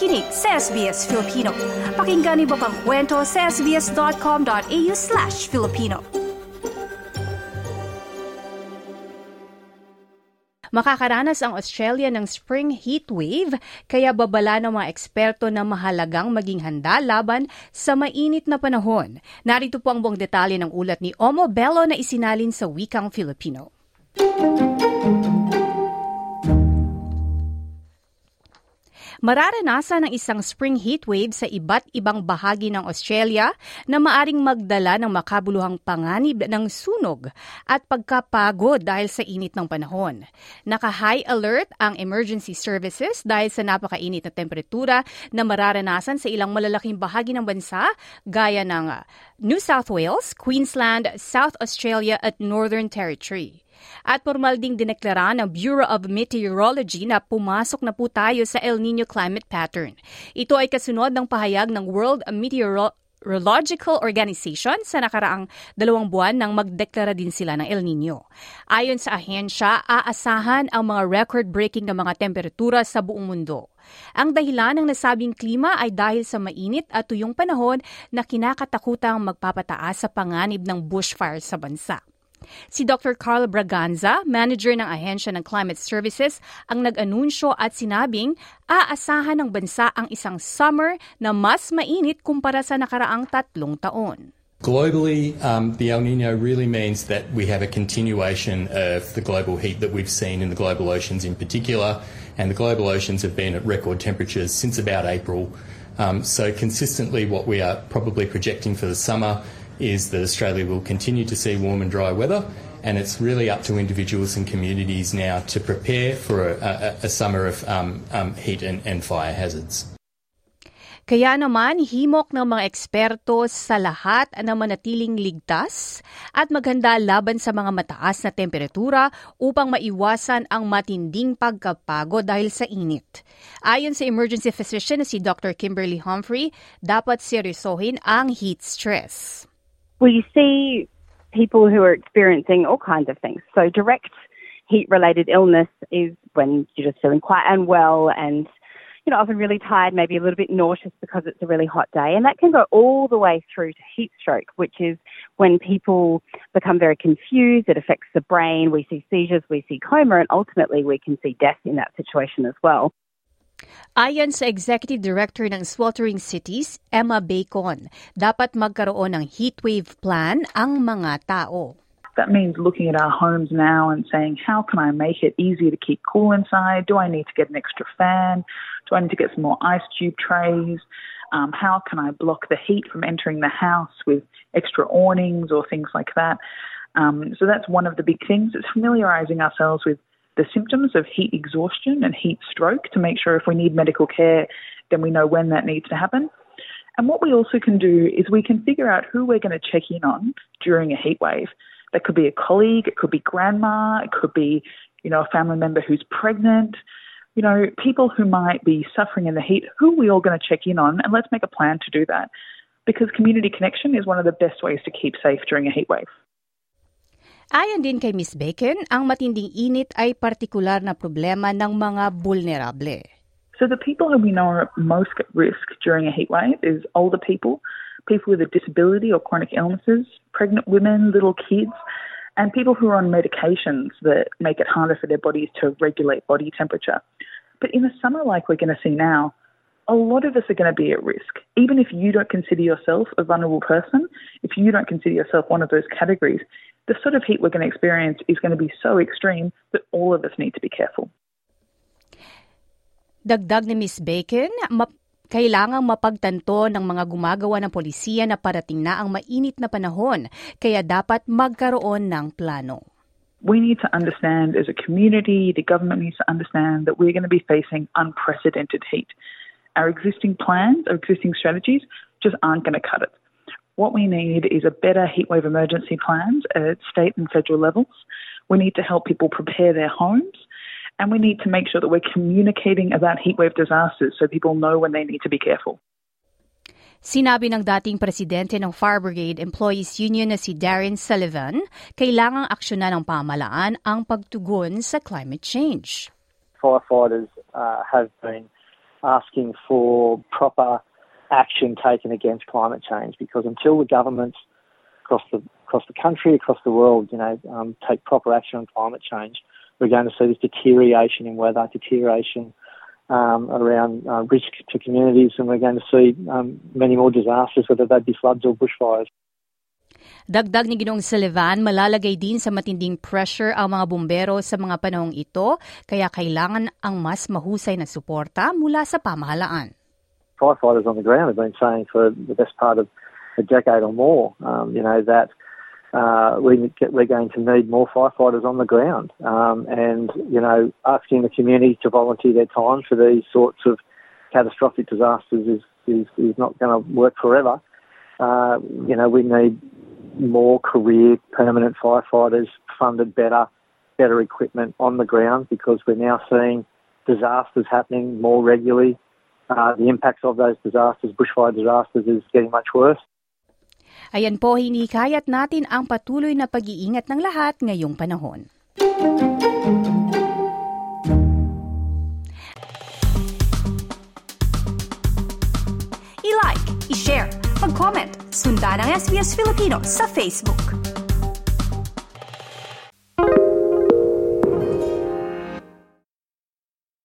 nakikinig sa SBS Filipino. Pakinggan niyo pang kwento sa sbs.com.au slash Filipino. Makakaranas ang Australia ng spring heat wave kaya babala ng mga eksperto na mahalagang maging handa laban sa mainit na panahon. Narito po ang buong detalye ng ulat ni Omo Bello na isinalin sa wikang Filipino. Mararanasan ng isang spring heat wave sa iba't ibang bahagi ng Australia na maaring magdala ng makabuluhang panganib ng sunog at pagkapagod dahil sa init ng panahon. Naka-high alert ang emergency services dahil sa napakainit na temperatura na mararanasan sa ilang malalaking bahagi ng bansa gaya ng New South Wales, Queensland, South Australia at Northern Territory. At formal ding dineklara ng Bureau of Meteorology na pumasok na po tayo sa El Nino climate pattern. Ito ay kasunod ng pahayag ng World Meteorological Organization sa nakaraang dalawang buwan nang magdeklara din sila ng El Nino. Ayon sa ahensya, aasahan ang mga record-breaking na mga temperatura sa buong mundo. Ang dahilan ng nasabing klima ay dahil sa mainit at tuyong panahon na kinakatakutang magpapataas sa panganib ng bushfire sa bansa. Si Dr. Carl Braganza, manager ng Ahensya ng Climate Services, ang nag-anunsyo at sinabing aasahan ng bansa ang isang summer na mas mainit kumpara sa nakaraang tatlong taon. Globally, um, the El Nino really means that we have a continuation of the global heat that we've seen in the global oceans in particular, and the global oceans have been at record temperatures since about April. Um, so consistently what we are probably projecting for the summer is that Australia will continue to see warm and dry weather, and it's really up to individuals and communities now to prepare for a, a, a summer of um, um, heat and, and fire hazards. Kaya naman, himok ng mga eksperto sa lahat na manatiling ligtas at maghanda laban sa mga mataas na temperatura upang maiwasan ang matinding pagkapagod dahil sa init. Ayon sa emergency physician na si Dr. Kimberly Humphrey, dapat seryosohin ang heat stress. You see people who are experiencing all kinds of things. So, direct heat related illness is when you're just feeling quite unwell and you know, often really tired, maybe a little bit nauseous because it's a really hot day. And that can go all the way through to heat stroke, which is when people become very confused. It affects the brain. We see seizures, we see coma, and ultimately we can see death in that situation as well. Ayon sa Executive Director ng Sweltering Cities, Emma Bacon, dapat magkaroon ng heatwave plan ang mga tao. That means looking at our homes now and saying, how can I make it easier to keep cool inside? Do I need to get an extra fan? Do I need to get some more ice tube trays? Um, how can I block the heat from entering the house with extra awnings or things like that? Um, so that's one of the big things. It's familiarizing ourselves with the symptoms of heat exhaustion and heat stroke to make sure if we need medical care, then we know when that needs to happen. And what we also can do is we can figure out who we're going to check in on during a heat wave. That could be a colleague, it could be grandma, it could be, you know, a family member who's pregnant, you know, people who might be suffering in the heat, who are we all going to check in on? And let's make a plan to do that. Because community connection is one of the best ways to keep safe during a heat wave. Ayon din kay Ms. Bacon, ang matinding init ay partikular na problema ng mga vulnerable. So the people who we know are most at risk during a heat wave is older people, people with a disability or chronic illnesses, pregnant women, little kids, and people who are on medications that make it harder for their bodies to regulate body temperature. But in a summer like we're going to see now, a lot of us are going to be at risk. Even if you don't consider yourself a vulnerable person, if you don't consider yourself one of those categories, the sort of heat we're going to experience is going to be so extreme that all of us need to be careful. Dagdag ni Ms. Bacon, map- kailangang mapagtanto ng mga gumagawa ng polisiya na parating na ang mainit na panahon, kaya dapat magkaroon ng plano. we need to understand as a community, the government needs to understand that we're going to be facing unprecedented heat. Our existing plans, our existing strategies just aren't going to cut it. What we need is a better heatwave emergency plans at state and federal levels. We need to help people prepare their homes. And we need to make sure that we're communicating about heatwave disasters so people know when they need to be careful. Sinabi ng dating presidente ng Fire Brigade Employees Union na si Darren Sullivan, kailangang aksyonan ng pamalaan ang pagtugon sa climate change. Firefighters uh, have been asking for proper action taken against climate change because until the governments across the across the country, across the world, you know, um, take proper action on climate change, we're going to see this deterioration in weather, deterioration um, around uh, risk to communities, and we're going to see um, many more disasters, whether they be floods or bushfires. Dagdag ni Ginong Sullivan, malalagay din sa matinding pressure ang mga bumbero sa mga panahong ito, kaya kailangan ang mas mahusay na suporta mula sa pamahalaan. Firefighters on the ground have been saying for the best part of a decade or more, um, you know, that uh, we, we're going to need more firefighters on the ground. Um, and, you know, asking the community to volunteer their time for these sorts of catastrophic disasters is, is, is not going to work forever. Uh, you know, we need more career permanent firefighters funded better, better equipment on the ground because we're now seeing disasters happening more regularly. Uh, the impacts of those disasters, bushfire disasters, is getting much worse. Ayan po, hinikayat natin ang patuloy na pag-iingat ng lahat ngayong panahon. I-like, i-share, mag-comment, sundan ang SBS Filipino sa Facebook.